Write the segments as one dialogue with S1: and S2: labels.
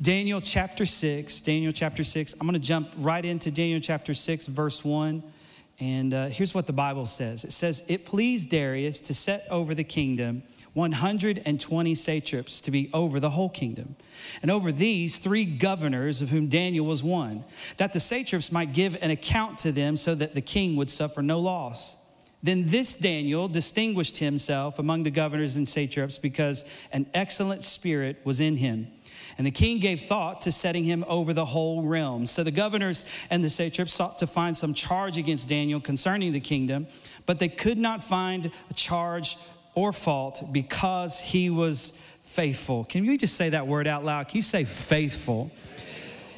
S1: Daniel chapter 6. Daniel chapter 6. I'm going to jump right into Daniel chapter 6, verse 1. And uh, here's what the Bible says it says, It pleased Darius to set over the kingdom 120 satraps to be over the whole kingdom, and over these three governors, of whom Daniel was one, that the satraps might give an account to them so that the king would suffer no loss. Then this Daniel distinguished himself among the governors and satraps because an excellent spirit was in him. And the king gave thought to setting him over the whole realm. So the governors and the satraps sought to find some charge against Daniel concerning the kingdom, but they could not find a charge or fault because he was faithful. Can you just say that word out loud? Can you say faithful?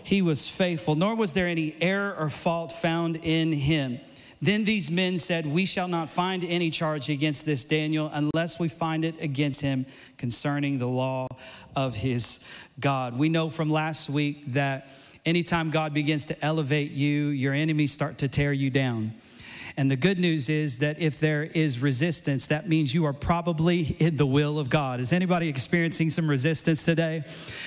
S1: He was faithful, nor was there any error or fault found in him. Then these men said, We shall not find any charge against this Daniel unless we find it against him concerning the law of his God. We know from last week that anytime God begins to elevate you, your enemies start to tear you down. And the good news is that if there is resistance, that means you are probably in the will of God. Is anybody experiencing some resistance today?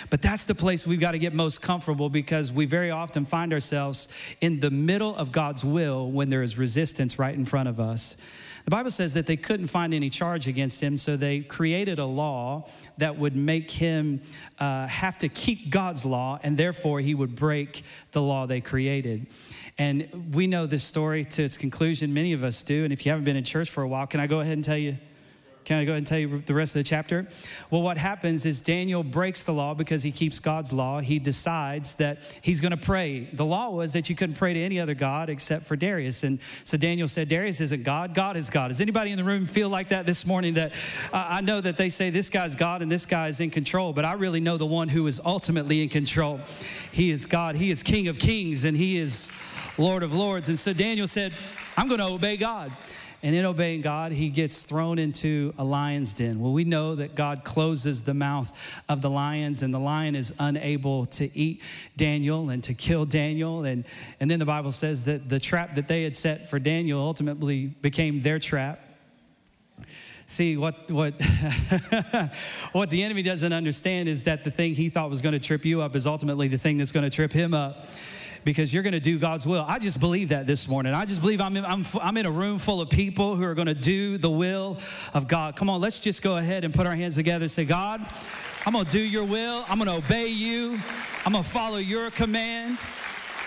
S1: But that's the place we've got to get most comfortable because we very often find ourselves in the middle of God's will when there is resistance right in front of us. The Bible says that they couldn't find any charge against him, so they created a law that would make him uh, have to keep God's law, and therefore he would break the law they created. And we know this story to its conclusion. Many of us do. And if you haven't been in church for a while, can I go ahead and tell you can I go ahead and tell you the rest of the chapter? Well, what happens is Daniel breaks the law because he keeps God's law. He decides that he's going to pray. The law was that you couldn't pray to any other God except for Darius. And so Daniel said, Darius isn't God, God is God. Does anybody in the room feel like that this morning? That uh, I know that they say this guy's God and this guy is in control, but I really know the one who is ultimately in control. He is God, He is King of kings, and He is Lord of lords. And so Daniel said, I'm going to obey God. And in obeying God, he gets thrown into a lion's den. Well, we know that God closes the mouth of the lions, and the lion is unable to eat Daniel and to kill Daniel. And, and then the Bible says that the trap that they had set for Daniel ultimately became their trap. See, what, what, what the enemy doesn't understand is that the thing he thought was going to trip you up is ultimately the thing that's going to trip him up because you're going to do God's will. I just believe that this morning. I just believe I'm in, I'm, I'm in a room full of people who are going to do the will of God. Come on, let's just go ahead and put our hands together say, God, I'm going to do your will. I'm going to obey you. I'm going to follow your command.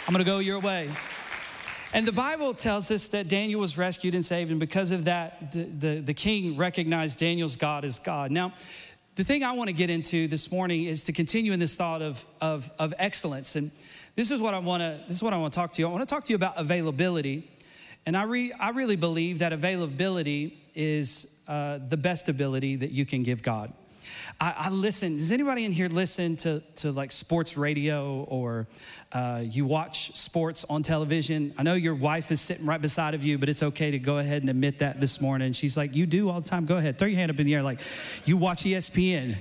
S1: I'm going to go your way. And the Bible tells us that Daniel was rescued and saved, and because of that, the, the, the, king recognized Daniel's God as God. Now, the thing I want to get into this morning is to continue in this thought of, of, of excellence. And this is what I want to this is what I want to talk to you. I want to talk to you about availability. And I, re, I really believe that availability is uh, the best ability that you can give God. I, I, listen. Does anybody in here listen to, to like sports radio or uh, you watch sports on television? I know your wife is sitting right beside of you, but it's okay to go ahead and admit that this morning. She's like, You do all the time. Go ahead. Throw your hand up in the air like, You watch ESPN.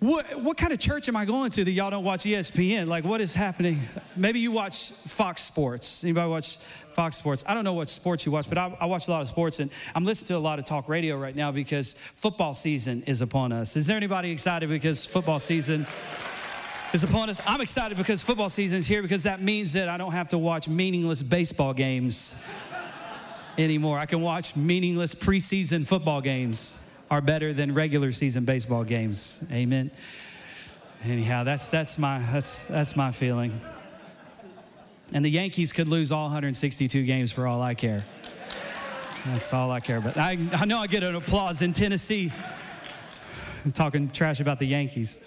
S1: What, what kind of church am I going to that y'all don't watch ESPN? Like, what is happening? Maybe you watch Fox Sports. Anybody watch Fox Sports? I don't know what sports you watch, but I, I watch a lot of sports, and I'm listening to a lot of talk radio right now because football season is upon us. Is there anybody excited because football season? is upon us. I'm excited because football season is here because that means that I don't have to watch meaningless baseball games anymore. I can watch meaningless preseason football games are better than regular season baseball games. Amen. Anyhow, that's, that's, my, that's, that's my feeling. And the Yankees could lose all 162 games for all I care. That's all I care about. I, I know I get an applause in Tennessee. I'm talking trash about the Yankees.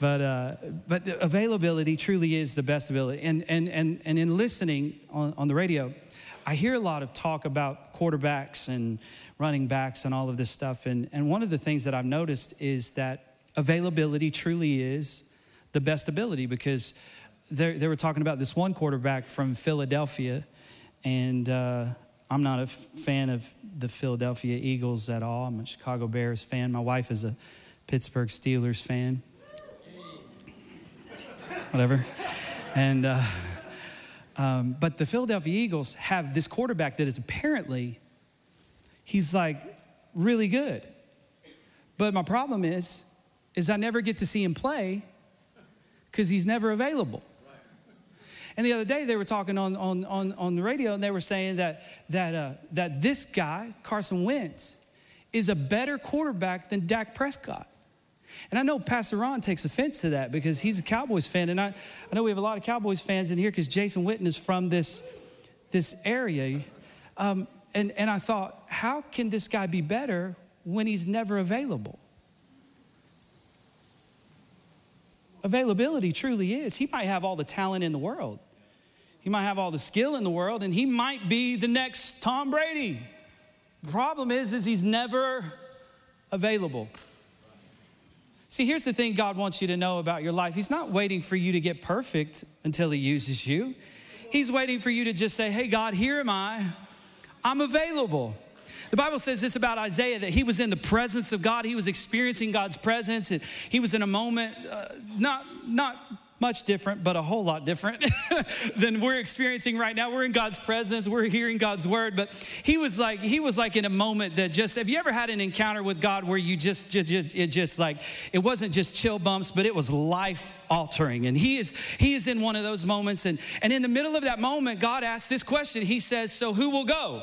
S1: But, uh, but availability truly is the best ability. And, and, and, and in listening on, on the radio, I hear a lot of talk about quarterbacks and running backs and all of this stuff. And, and one of the things that I've noticed is that availability truly is the best ability because they were talking about this one quarterback from Philadelphia. And uh, I'm not a fan of the Philadelphia Eagles at all. I'm a Chicago Bears fan. My wife is a Pittsburgh Steelers fan. Whatever. And, uh, um, but the Philadelphia Eagles have this quarterback that is apparently, he's like really good. But my problem is, is I never get to see him play because he's never available. And the other day they were talking on, on, on, on the radio and they were saying that, that, uh, that this guy, Carson Wentz, is a better quarterback than Dak Prescott. And I know Pastor Ron takes offense to that because he's a Cowboys fan. And I, I know we have a lot of Cowboys fans in here because Jason Witten is from this, this area. Um, and, and I thought, how can this guy be better when he's never available? Availability truly is. He might have all the talent in the world, he might have all the skill in the world, and he might be the next Tom Brady. The problem is, is he's never available. See, here's the thing God wants you to know about your life. He's not waiting for you to get perfect until He uses you. He's waiting for you to just say, Hey, God, here am I. I'm available. The Bible says this about Isaiah that he was in the presence of God. He was experiencing God's presence. And he was in a moment, uh, not, not much different, but a whole lot different than we're experiencing right now. We're in God's presence, we're hearing God's word, but he was like, he was like in a moment that just, have you ever had an encounter with God where you just, just, just it just like, it wasn't just chill bumps, but it was life altering. And he is, he is in one of those moments. And, and in the middle of that moment, God asks this question. He says, So who will go?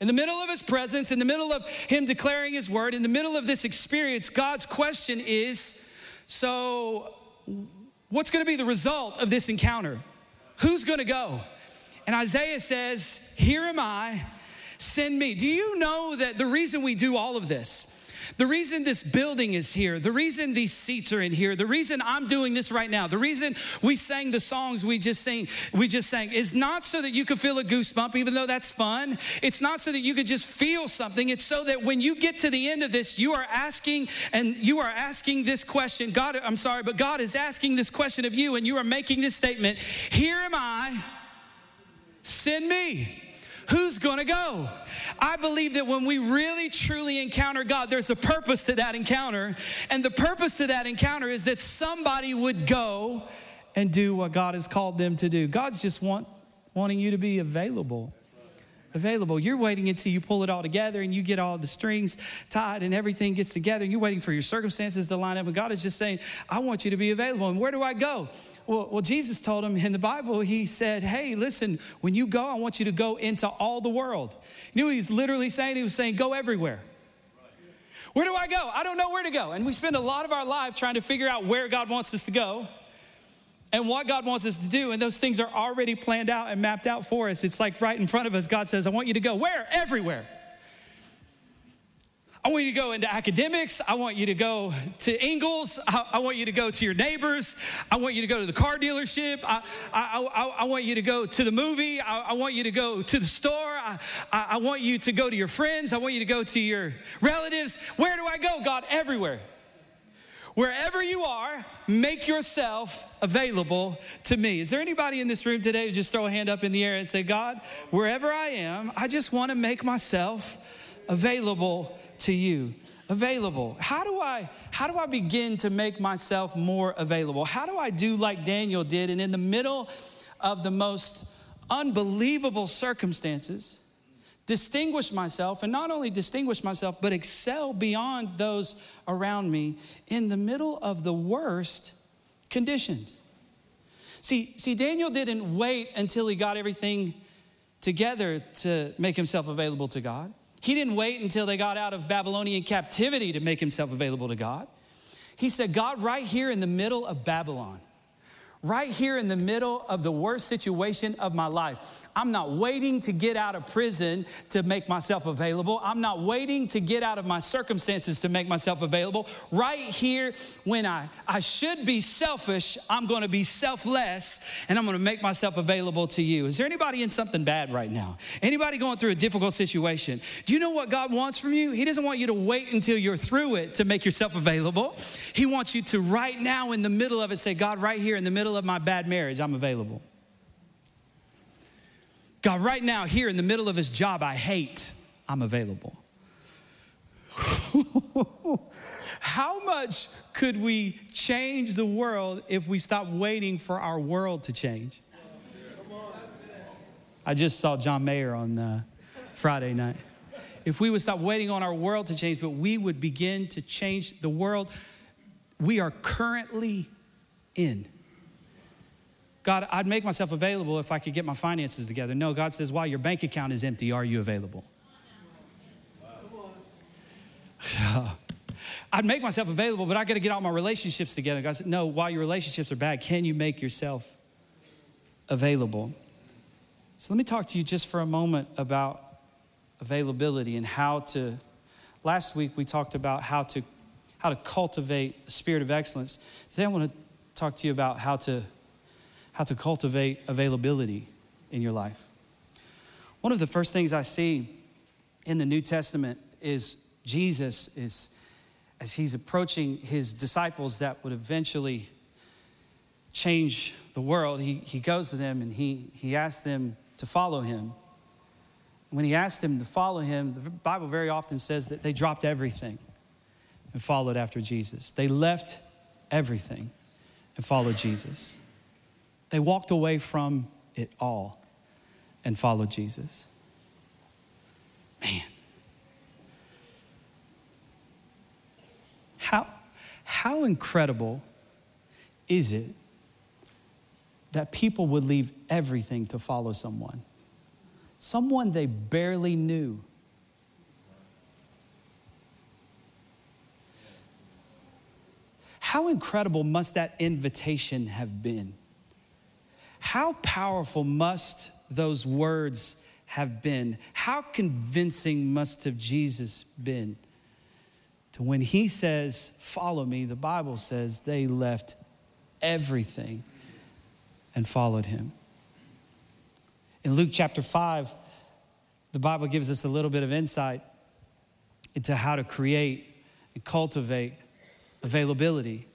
S1: In the middle of his presence, in the middle of him declaring his word, in the middle of this experience, God's question is so what's going to be the result of this encounter? Who's going to go? And Isaiah says, Here am I, send me. Do you know that the reason we do all of this the reason this building is here, the reason these seats are in here, the reason I'm doing this right now, the reason we sang the songs we just sang, we just sang is not so that you could feel a goosebump, even though that's fun. It's not so that you could just feel something. It's so that when you get to the end of this, you are asking and you are asking this question. God, I'm sorry, but God is asking this question of you, and you are making this statement Here am I, send me. Who's gonna go? I believe that when we really truly encounter God, there's a purpose to that encounter. And the purpose to that encounter is that somebody would go and do what God has called them to do. God's just want, wanting you to be available. Available. You're waiting until you pull it all together and you get all the strings tied and everything gets together and you're waiting for your circumstances to line up. And God is just saying, I want you to be available. And where do I go? Well, well, Jesus told him in the Bible, he said, Hey, listen, when you go, I want you to go into all the world. You know was literally saying? He was saying, Go everywhere. Where do I go? I don't know where to go. And we spend a lot of our life trying to figure out where God wants us to go and what God wants us to do. And those things are already planned out and mapped out for us. It's like right in front of us. God says, I want you to go. Where? Everywhere. I want you to go into academics. I want you to go to Ingles. I, I, want you to go to your neighbors. I want you to go to the car dealership. I, I, I want you to go to the movie. I, want you to go to the store. I want you to go to your friends. I want you to go to your relatives. Where do I go, God? Everywhere. Wherever you are, make yourself available to me. Is there anybody in this room today who just throw a hand up in the air and say, God, wherever I am, I just want to make myself available to you available? How do i how do i begin to make myself more available? How do i do like daniel did? And in the middle of the most unbelievable circumstances distinguish myself and not only distinguish myself but excel beyond those around me in the middle of the worst conditions. See see daniel didn't wait until he got everything together to make himself available to god he didn't wait until they got out of Babylonian captivity to make himself available to God. He said, God, right here in the middle of Babylon, right here in the middle of the worst situation of my life. I'm not waiting to get out of prison to make myself available. I'm not waiting to get out of my circumstances to make myself available. Right here, when I, I should be selfish, I'm gonna be selfless and I'm gonna make myself available to you. Is there anybody in something bad right now? Anybody going through a difficult situation? Do you know what God wants from you? He doesn't want you to wait until you're through it to make yourself available. He wants you to right now in the middle of it say, God, right here in the middle of my bad marriage, I'm available. God, right now, here in the middle of his job I hate, I'm available. How much could we change the world if we stop waiting for our world to change? I just saw John Mayer on uh, Friday night. If we would stop waiting on our world to change, but we would begin to change the world we are currently in. God, I'd make myself available if I could get my finances together. No, God says, while your bank account is empty, are you available? I'd make myself available, but I got to get all my relationships together. God said, no, while your relationships are bad, can you make yourself available? So let me talk to you just for a moment about availability and how to. Last week we talked about how to how to cultivate a spirit of excellence. Today I want to talk to you about how to how to cultivate availability in your life. One of the first things I see in the New Testament is Jesus is as he's approaching his disciples that would eventually change the world, he, he goes to them and he, he asks them to follow him. When he asked them to follow him, the Bible very often says that they dropped everything and followed after Jesus. They left everything and followed Jesus. They walked away from it all and followed Jesus. Man. How, how incredible is it that people would leave everything to follow someone? Someone they barely knew. How incredible must that invitation have been? How powerful must those words have been? How convincing must have Jesus been? to when he says, Follow me, the Bible says they left everything and followed him. In Luke chapter 5, the Bible gives us a little bit of insight into how to create and cultivate availability.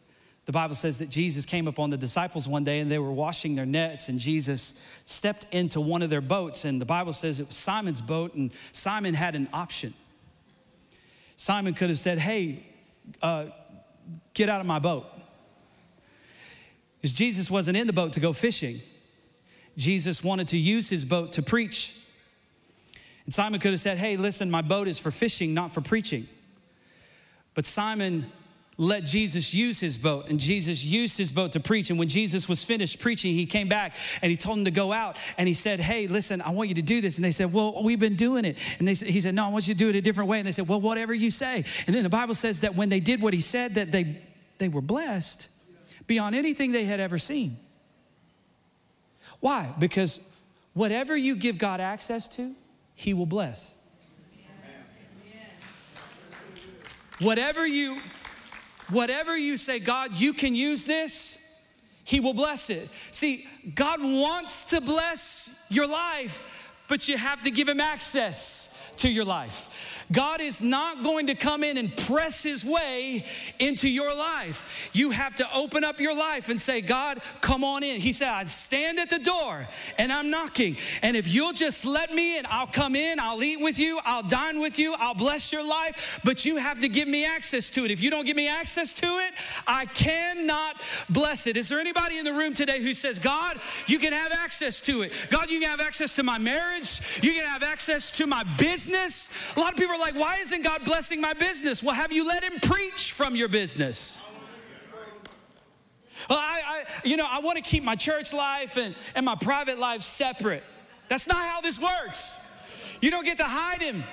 S1: The Bible says that Jesus came upon the disciples one day and they were washing their nets, and Jesus stepped into one of their boats. And the Bible says it was Simon's boat, and Simon had an option. Simon could have said, Hey, uh, get out of my boat. Because Jesus wasn't in the boat to go fishing. Jesus wanted to use his boat to preach. And Simon could have said, Hey, listen, my boat is for fishing, not for preaching. But Simon let Jesus use his boat, and Jesus used his boat to preach. And when Jesus was finished preaching, he came back and he told them to go out. And he said, Hey, listen, I want you to do this. And they said, Well, we've been doing it. And they, he said, No, I want you to do it a different way. And they said, Well, whatever you say. And then the Bible says that when they did what he said, that they, they were blessed beyond anything they had ever seen. Why? Because whatever you give God access to, he will bless. Whatever you whatever you say, God, you can use this, He will bless it. See, God wants to bless your life, but you have to give Him access to your life. God is not going to come in and press his way into your life. You have to open up your life and say, God, come on in. He said, I stand at the door and I'm knocking. And if you'll just let me in, I'll come in, I'll eat with you, I'll dine with you, I'll bless your life, but you have to give me access to it. If you don't give me access to it, I cannot bless it. Is there anybody in the room today who says, God, you can have access to it? God, you can have access to my marriage, you can have access to my business. A lot of people are like, why isn't God blessing my business? Well, have you let Him preach from your business? Well, I, I you know, I want to keep my church life and, and my private life separate. That's not how this works. You don't get to hide Him.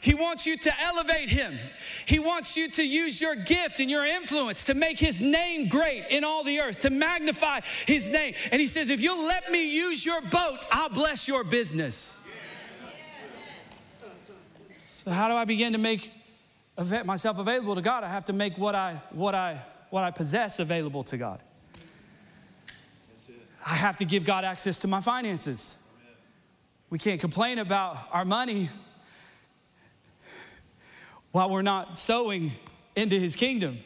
S1: He wants you to elevate him. He wants you to use your gift and your influence to make his name great in all the earth, to magnify his name. And he says, if you'll let me use your boat, I'll bless your business. So how do I begin to make myself available to God? I have to make what I what I what I possess available to God. I have to give God access to my finances. We can't complain about our money while we're not sowing into his kingdom.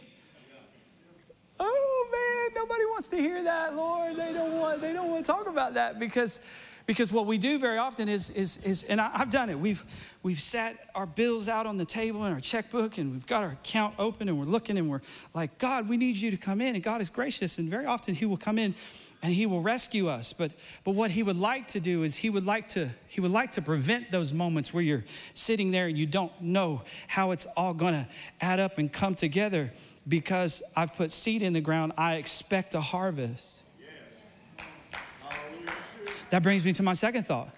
S1: Oh man, nobody wants to hear that, Lord. They don't want they don't want to talk about that because because what we do very often is, is, is and I, have done it, we've, we've sat our bills out on the table and our checkbook and we've got our account open and we're looking and we're like, God, we need you to come in. And God is gracious. And very often He will come in and he will rescue us but but what he would like to do is he would like to he would like to prevent those moments where you're sitting there and you don't know how it's all going to add up and come together because I've put seed in the ground, I expect a harvest. That brings me to my second thought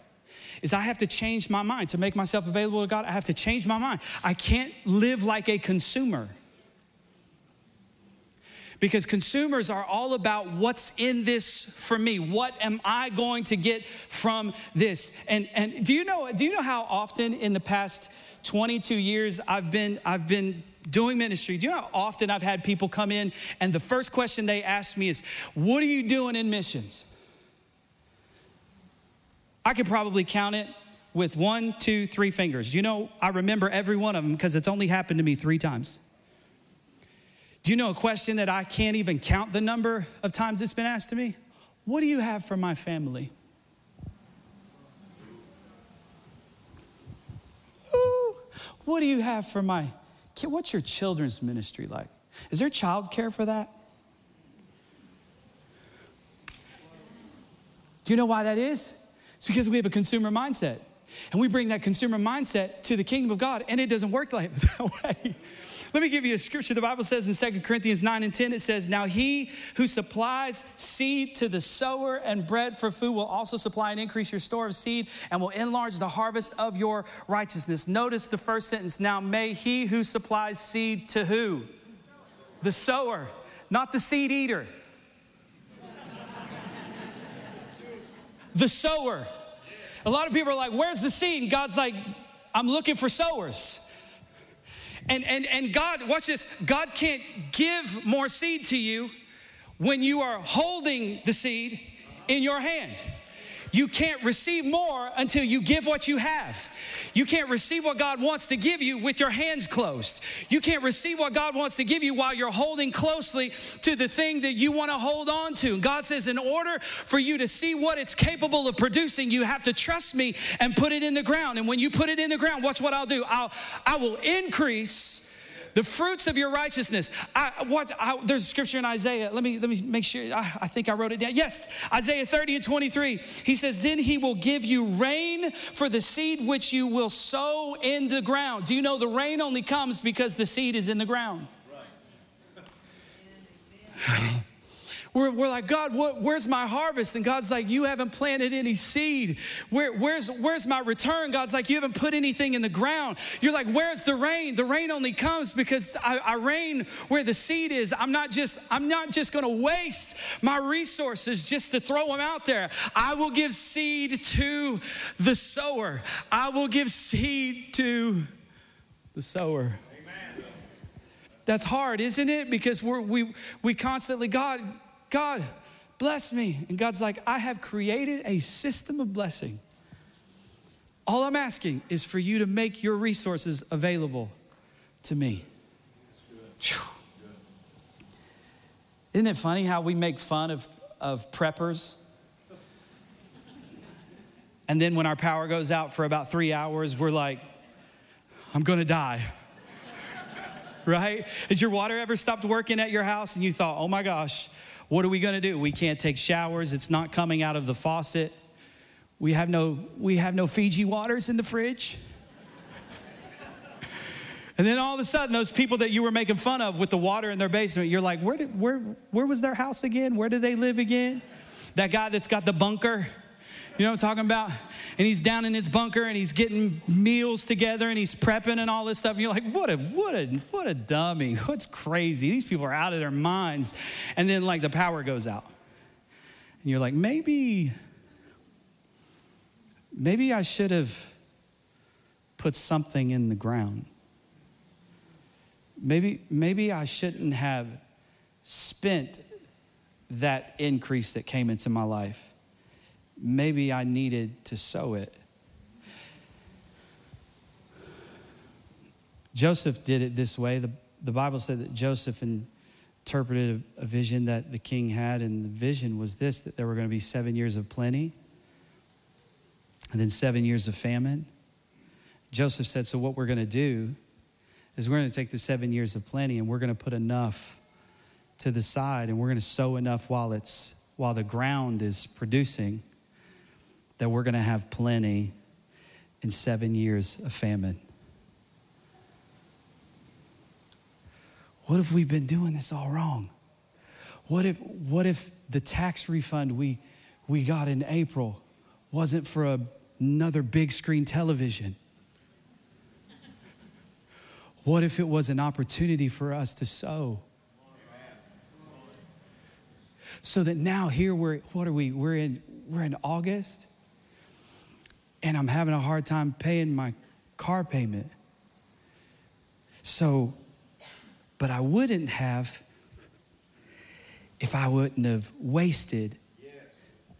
S1: is I have to change my mind to make myself available to God. I have to change my mind. I can't live like a consumer. Because consumers are all about what's in this for me. What am I going to get from this? And and do you know do you know how often in the past 22 years I've been I've been doing ministry. Do you know how often I've had people come in and the first question they ask me is, "What are you doing in missions?" I could probably count it with one, two, three fingers. You know, I remember every one of them because it's only happened to me three times. Do you know a question that I can't even count the number of times it's been asked to me? What do you have for my family? Ooh, what do you have for my kid? What's your children's ministry like? Is there childcare for that? Do you know why that is? It's because we have a consumer mindset. And we bring that consumer mindset to the kingdom of God, and it doesn't work like that way. Let me give you a scripture. The Bible says in Second Corinthians 9 and 10, it says, Now he who supplies seed to the sower and bread for food will also supply and increase your store of seed and will enlarge the harvest of your righteousness. Notice the first sentence. Now may he who supplies seed to who? The sower, not the seed eater. The sower. A lot of people are like, Where's the seed? And God's like, I'm looking for sowers. And, and, and God, watch this, God can't give more seed to you when you are holding the seed in your hand. You can't receive more until you give what you have. You can't receive what God wants to give you with your hands closed. You can't receive what God wants to give you while you're holding closely to the thing that you want to hold on to. And God says, in order for you to see what it's capable of producing, you have to trust me and put it in the ground. And when you put it in the ground, watch what I'll do. I'll I will increase the fruits of your righteousness. I, what, I, there's a scripture in Isaiah. Let me, let me make sure. I, I think I wrote it down. Yes, Isaiah 30 and 23. He says, Then he will give you rain for the seed which you will sow in the ground. Do you know the rain only comes because the seed is in the ground? Right. We're, we're like, God, what, where's my harvest? And God's like, You haven't planted any seed. Where, where's, where's my return? God's like, You haven't put anything in the ground. You're like, Where's the rain? The rain only comes because I, I rain where the seed is. I'm not just, I'm not just gonna waste my resources just to throw them out there. I will give seed to the sower. I will give seed to the sower. That's hard, isn't it? Because we're, we, we constantly, God, God, bless me. And God's like, I have created a system of blessing. All I'm asking is for you to make your resources available to me. Isn't it funny how we make fun of, of preppers? And then when our power goes out for about three hours, we're like, I'm gonna die. right? Has your water ever stopped working at your house and you thought, oh my gosh, what are we going to do? We can't take showers. It's not coming out of the faucet. We have no, we have no Fiji waters in the fridge. and then all of a sudden, those people that you were making fun of with the water in their basement, you're like, where, did, where, where was their house again? Where do they live again? That guy that's got the bunker you know what I'm talking about? And he's down in his bunker and he's getting meals together and he's prepping and all this stuff. And you're like, what a, what a, what a dummy. What's crazy? These people are out of their minds. And then like the power goes out. And you're like, maybe, maybe I should have put something in the ground. Maybe, maybe I shouldn't have spent that increase that came into my life maybe I needed to sow it. Joseph did it this way. The, the Bible said that Joseph interpreted a, a vision that the king had, and the vision was this that there were going to be seven years of plenty and then seven years of famine. Joseph said, So, what we're going to do is we're going to take the seven years of plenty and we're going to put enough to the side and we're going to sow enough while it's while the ground is producing that we're going to have plenty in seven years of famine. what if we've been doing this all wrong? What if, what if the tax refund we, we got in April wasn't for a, another big screen television? What if it was an opportunity for us to sow? So that now here we're, what are we? We're in, we're in August and I'm having a hard time paying my car payment. So, but I wouldn't have if I wouldn't have wasted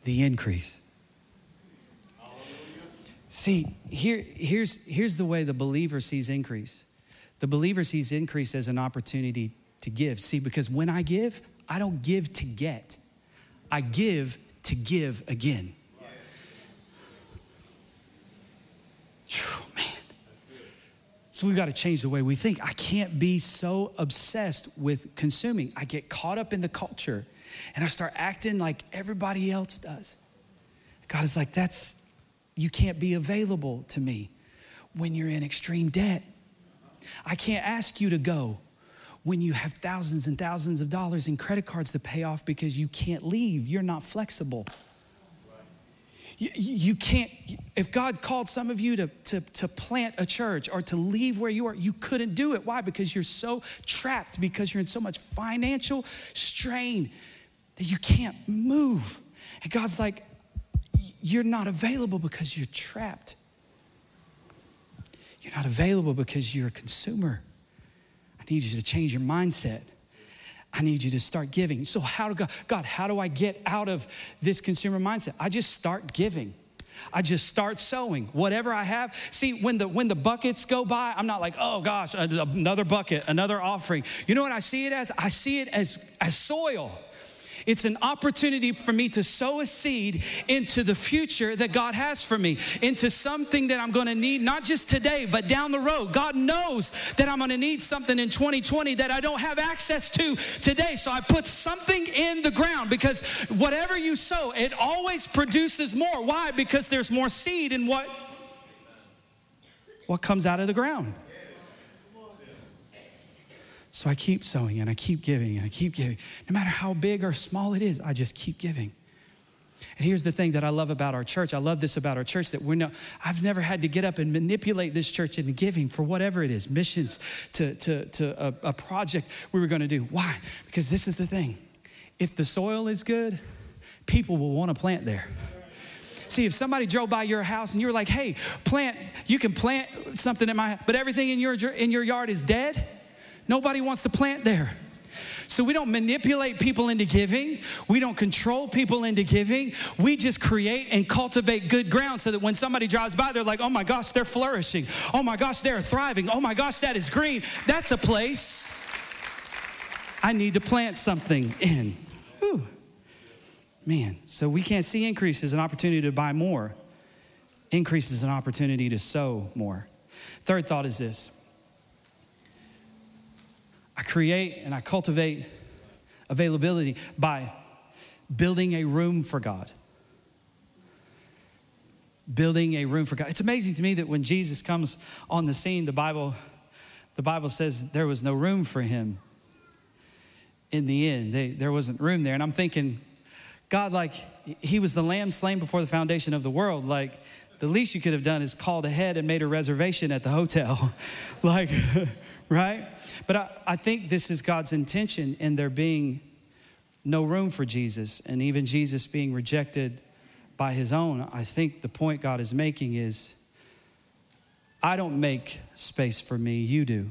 S1: the increase. See, here, here's, here's the way the believer sees increase. The believer sees increase as an opportunity to give. See, because when I give, I don't give to get, I give to give again. So we've got to change the way we think. I can't be so obsessed with consuming. I get caught up in the culture and I start acting like everybody else does. God is like, that's, you can't be available to me when you're in extreme debt. I can't ask you to go when you have thousands and thousands of dollars in credit cards to pay off because you can't leave. You're not flexible. You, you, can't, if God called some of you to, to, to plant a church or to leave where you are, you couldn't do it. Why? Because you're so trapped, because you're in so much financial strain that you can't move. And God's like, you're not available because you're trapped. You're not available because you're a consumer. I need you to change your mindset. I need you to start giving. So, how do God, God, how do I get out of this consumer mindset? I just start giving. I just start sowing whatever I have. See, when the when the buckets go by, I'm not like, oh gosh, another bucket, another offering. You know what I see it as? I see it as as soil. It's an opportunity for me to sow a seed into the future that God has for me, into something that I'm gonna need, not just today, but down the road. God knows that I'm gonna need something in 2020 that I don't have access to today. So I put something in the ground because whatever you sow, it always produces more. Why? Because there's more seed in what, what comes out of the ground. So I keep sowing and I keep giving and I keep giving. No matter how big or small it is, I just keep giving. And here's the thing that I love about our church. I love this about our church that we're no, I've never had to get up and manipulate this church into giving for whatever it is, missions to, to, to a, a project we were going to do. Why? Because this is the thing. If the soil is good, people will want to plant there. See, if somebody drove by your house and you were like, hey, plant, you can plant something in my, but everything in your, in your yard is dead, Nobody wants to plant there. So we don't manipulate people into giving. We don't control people into giving. We just create and cultivate good ground so that when somebody drives by, they're like, oh my gosh, they're flourishing. Oh my gosh, they're thriving. Oh my gosh, that is green. That's a place I need to plant something in. Whew. Man, so we can't see increase as an opportunity to buy more. Increase is an opportunity to sow more. Third thought is this I create and I cultivate availability by building a room for God. Building a room for God. It's amazing to me that when Jesus comes on the scene, the Bible, the Bible says there was no room for him in the end. They, there wasn't room there. And I'm thinking, God, like, he was the lamb slain before the foundation of the world. Like, the least you could have done is called ahead and made a reservation at the hotel. like, right? But I, I think this is God's intention in there being no room for Jesus and even Jesus being rejected by his own. I think the point God is making is I don't make space for me, you do.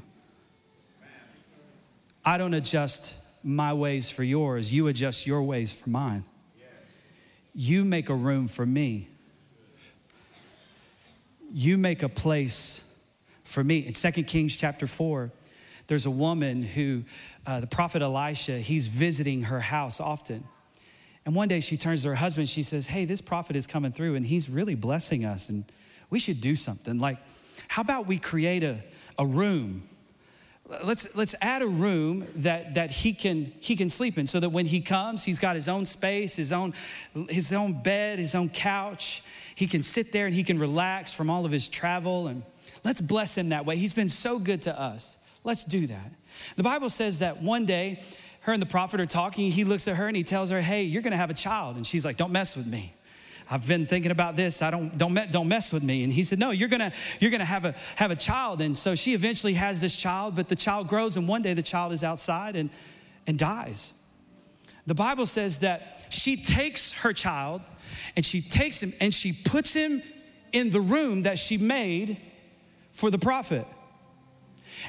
S1: I don't adjust my ways for yours, you adjust your ways for mine. You make a room for me. You make a place for me. In 2 Kings chapter 4, there's a woman who, uh, the prophet Elisha, he's visiting her house often. And one day she turns to her husband, she says, Hey, this prophet is coming through and he's really blessing us, and we should do something. Like, how about we create a, a room? Let's, let's add a room that, that he, can, he can sleep in so that when he comes, he's got his own space, his own, his own bed, his own couch. He can sit there and he can relax from all of his travel. And let's bless him that way. He's been so good to us. Let's do that. The Bible says that one day, her and the prophet are talking. He looks at her and he tells her, Hey, you're gonna have a child. And she's like, Don't mess with me. I've been thinking about this. I don't don't don't mess with me. And he said, No, you're gonna you're gonna have a have a child. And so she eventually has this child, but the child grows, and one day the child is outside and and dies. The Bible says that she takes her child and she takes him and she puts him in the room that she made for the prophet.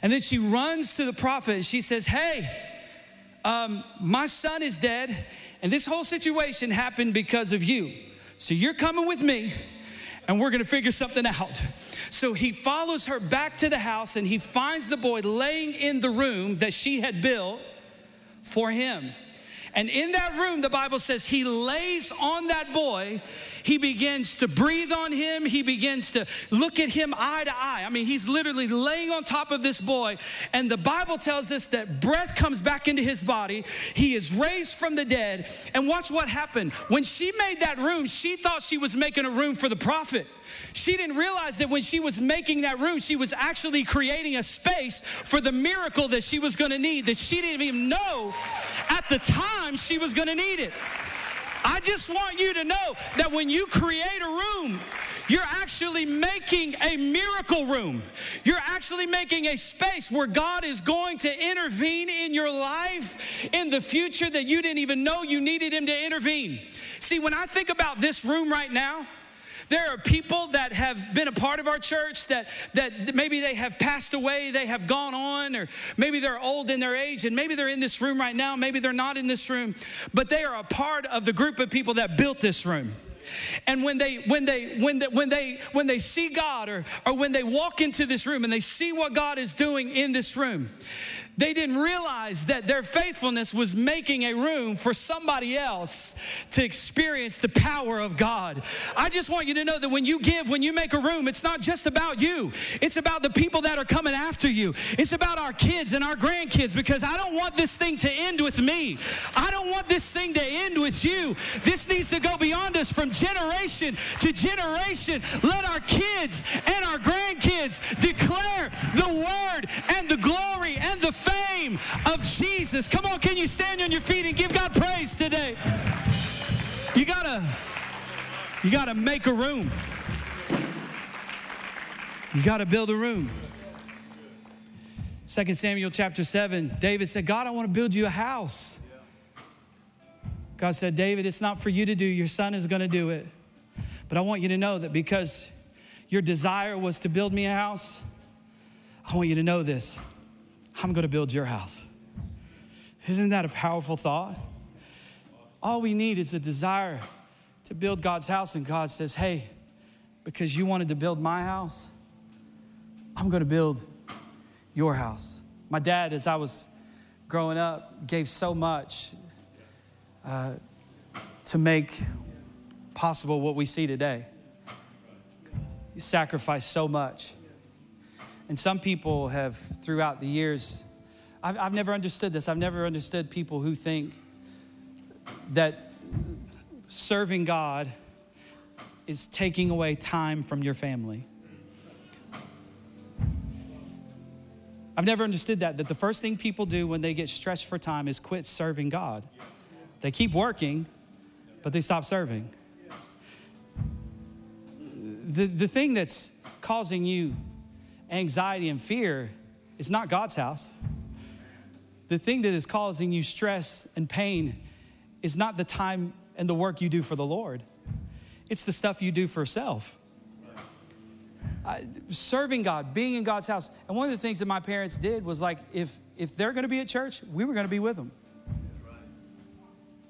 S1: And then she runs to the prophet and she says, Hey, um, my son is dead, and this whole situation happened because of you. So you're coming with me, and we're gonna figure something out. So he follows her back to the house, and he finds the boy laying in the room that she had built for him. And in that room, the Bible says he lays on that boy. He begins to breathe on him. He begins to look at him eye to eye. I mean, he's literally laying on top of this boy. And the Bible tells us that breath comes back into his body. He is raised from the dead. And watch what happened. When she made that room, she thought she was making a room for the prophet. She didn't realize that when she was making that room, she was actually creating a space for the miracle that she was gonna need, that she didn't even know at the time she was gonna need it. I just want you to know that when you create a room, you're actually making a miracle room. You're actually making a space where God is going to intervene in your life in the future that you didn't even know you needed Him to intervene. See, when I think about this room right now, there are people that have been a part of our church that, that maybe they have passed away, they have gone on, or maybe they're old in their age, and maybe they're in this room right now, maybe they're not in this room, but they are a part of the group of people that built this room. And when they when they when they, when they when they see God or or when they walk into this room and they see what God is doing in this room, they didn't realize that their faithfulness was making a room for somebody else to experience the power of God. I just want you to know that when you give, when you make a room, it's not just about you, it's about the people that are coming after you. It's about our kids and our grandkids because I don't want this thing to end with me. I don't want this thing to end with you. This needs to go beyond us from generation to generation. Let our kids and our grandkids declare the word and the glory and the fame of Jesus. Come on, can you stand on your feet and give God praise today? You gotta, you gotta make a room. You gotta build a room. 2 Samuel chapter 7, David said, God, I want to build you a house. God said, David, it's not for you to do, your son is going to do it. But I want you to know that because your desire was to build me a house, I want you to know this I'm going to build your house. Isn't that a powerful thought? All we need is a desire to build God's house, and God says, Hey, because you wanted to build my house, I'm going to build your house. My dad, as I was growing up, gave so much uh, to make possible what we see today. He sacrificed so much. And some people have, throughout the years, I've, I've never understood this. I've never understood people who think that serving God is taking away time from your family. I've never understood that, that the first thing people do when they get stretched for time is quit serving God. They keep working, but they stop serving. The, the thing that's causing you anxiety and fear is not God's house. The thing that is causing you stress and pain is not the time and the work you do for the Lord, it's the stuff you do for self. serving God, being in God's house. And one of the things that my parents did was like, if, if they're gonna be at church, we were gonna be with them.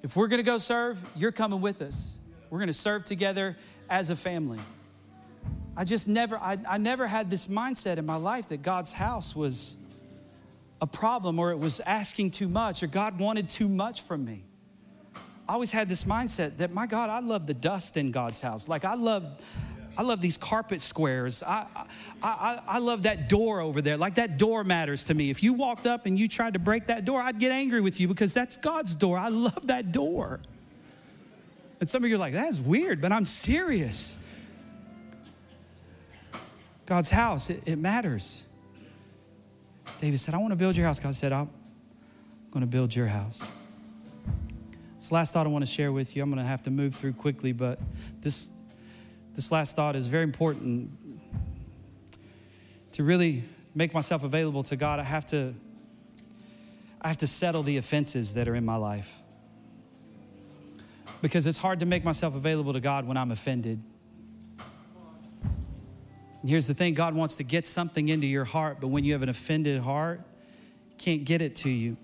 S1: If we're gonna go serve, you're coming with us. We're gonna serve together as a family. I just never, I, I never had this mindset in my life that God's house was a problem or it was asking too much or God wanted too much from me. I always had this mindset that my God, I love the dust in God's house. Like I love, I love these carpet squares. I, I, I, I love that door over there. Like that door matters to me. If you walked up and you tried to break that door, I'd get angry with you because that's God's door. I love that door. And some of you are like, that's weird, but I'm serious. God's house, it, it matters. David said, I want to build your house. God said, I'm going to build your house. This last thought I want to share with you, I'm going to have to move through quickly, but this, this last thought is very important. To really make myself available to God, I have to, I have to settle the offenses that are in my life. Because it's hard to make myself available to God when I'm offended. And here's the thing God wants to get something into your heart, but when you have an offended heart, can't get it to you.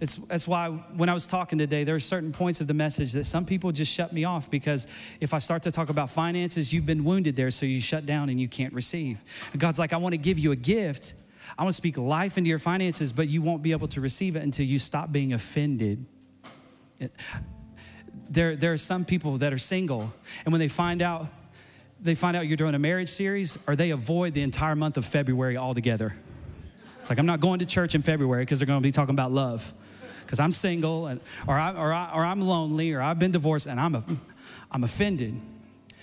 S1: It's, that's why when I was talking today, there are certain points of the message that some people just shut me off because if I start to talk about finances, you've been wounded there, so you shut down and you can't receive. And God's like, I want to give you a gift. I want to speak life into your finances, but you won't be able to receive it until you stop being offended. there, there are some people that are single, and when they find out, they find out you're doing a marriage series, or they avoid the entire month of February altogether. It's like, I'm not going to church in February because they're going to be talking about love because I'm single and, or, I, or, I, or I'm lonely or I've been divorced and I'm, a, I'm offended.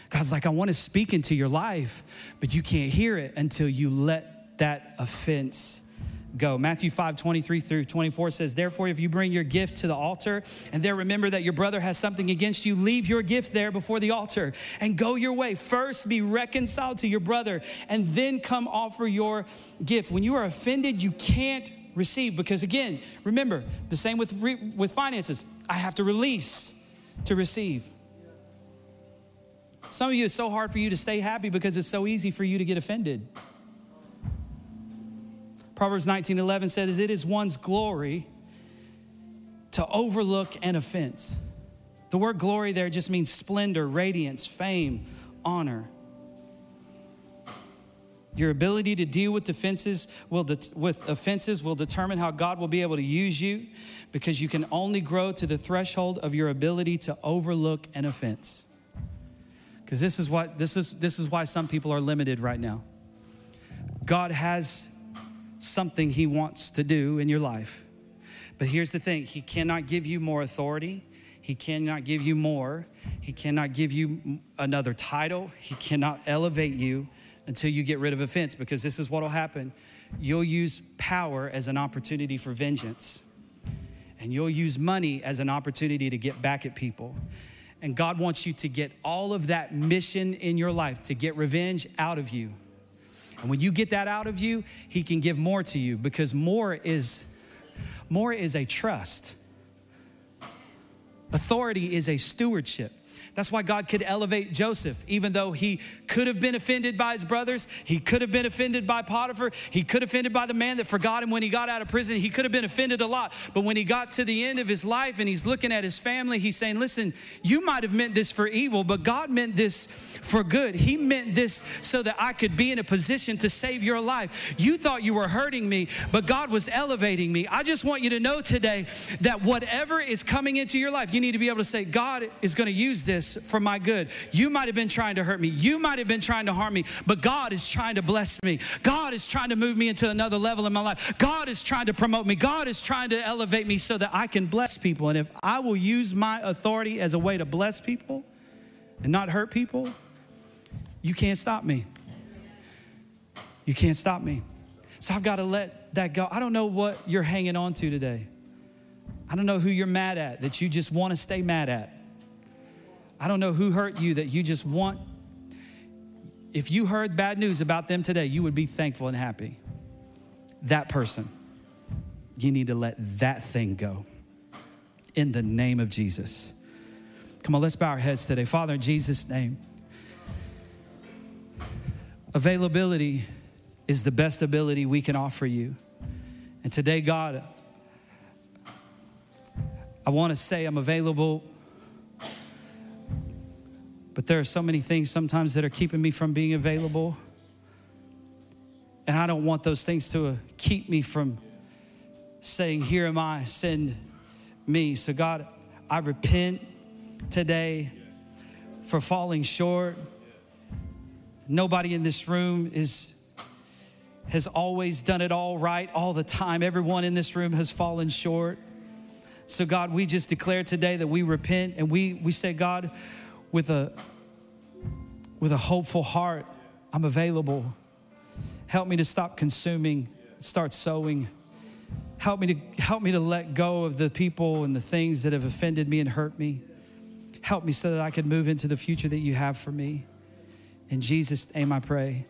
S1: God's like, I want to speak into your life, but you can't hear it until you let that offense go. Matthew 5 23 through 24 says, Therefore, if you bring your gift to the altar and there remember that your brother has something against you, leave your gift there before the altar and go your way. First, be reconciled to your brother and then come offer your gift. When you are offended, you can't receive. Because again, remember, the same with, re- with finances. I have to release to receive. Some of you, it's so hard for you to stay happy because it's so easy for you to get offended. Proverbs 19:11 says, "It is one's glory to overlook an offense." The word glory there just means splendor, radiance, fame, honor. Your ability to deal with offenses will de- with offenses will determine how God will be able to use you because you can only grow to the threshold of your ability to overlook an offense. Because this is what this is this is why some people are limited right now. God has something he wants to do in your life. But here's the thing, he cannot give you more authority. He cannot give you more. He cannot give you another title. He cannot elevate you until you get rid of offense because this is what will happen. You'll use power as an opportunity for vengeance, and you'll use money as an opportunity to get back at people. And God wants you to get all of that mission in your life to get revenge out of you. And when you get that out of you, He can give more to you because more is more is a trust. Authority is a stewardship. That's why God could elevate Joseph, even though he could have been offended by his brothers. He could have been offended by Potiphar. He could have been offended by the man that forgot him when he got out of prison. He could have been offended a lot. But when he got to the end of his life and he's looking at his family, he's saying, Listen, you might have meant this for evil, but God meant this for good. He meant this so that I could be in a position to save your life. You thought you were hurting me, but God was elevating me. I just want you to know today that whatever is coming into your life, you need to be able to say, God is going to use this for my good. You might have been trying to hurt me. You might have been trying to harm me, but God is trying to bless me. God is trying to move me into another level in my life. God is trying to promote me. God is trying to elevate me so that I can bless people. And if I will use my authority as a way to bless people and not hurt people, you can't stop me. You can't stop me. So I've got to let that go. I don't know what you're hanging on to today. I don't know who you're mad at that you just want to stay mad at. I don't know who hurt you that you just want. If you heard bad news about them today, you would be thankful and happy. That person, you need to let that thing go in the name of Jesus. Come on, let's bow our heads today. Father, in Jesus' name, availability is the best ability we can offer you. And today, God, I want to say I'm available there are so many things sometimes that are keeping me from being available. And I don't want those things to uh, keep me from saying, Here am I, send me. So, God, I repent today for falling short. Nobody in this room is has always done it all right all the time. Everyone in this room has fallen short. So God, we just declare today that we repent and we we say, God, with a with a hopeful heart, I'm available. Help me to stop consuming start sowing. Help me to help me to let go of the people and the things that have offended me and hurt me. Help me so that I can move into the future that you have for me. In Jesus' name I pray.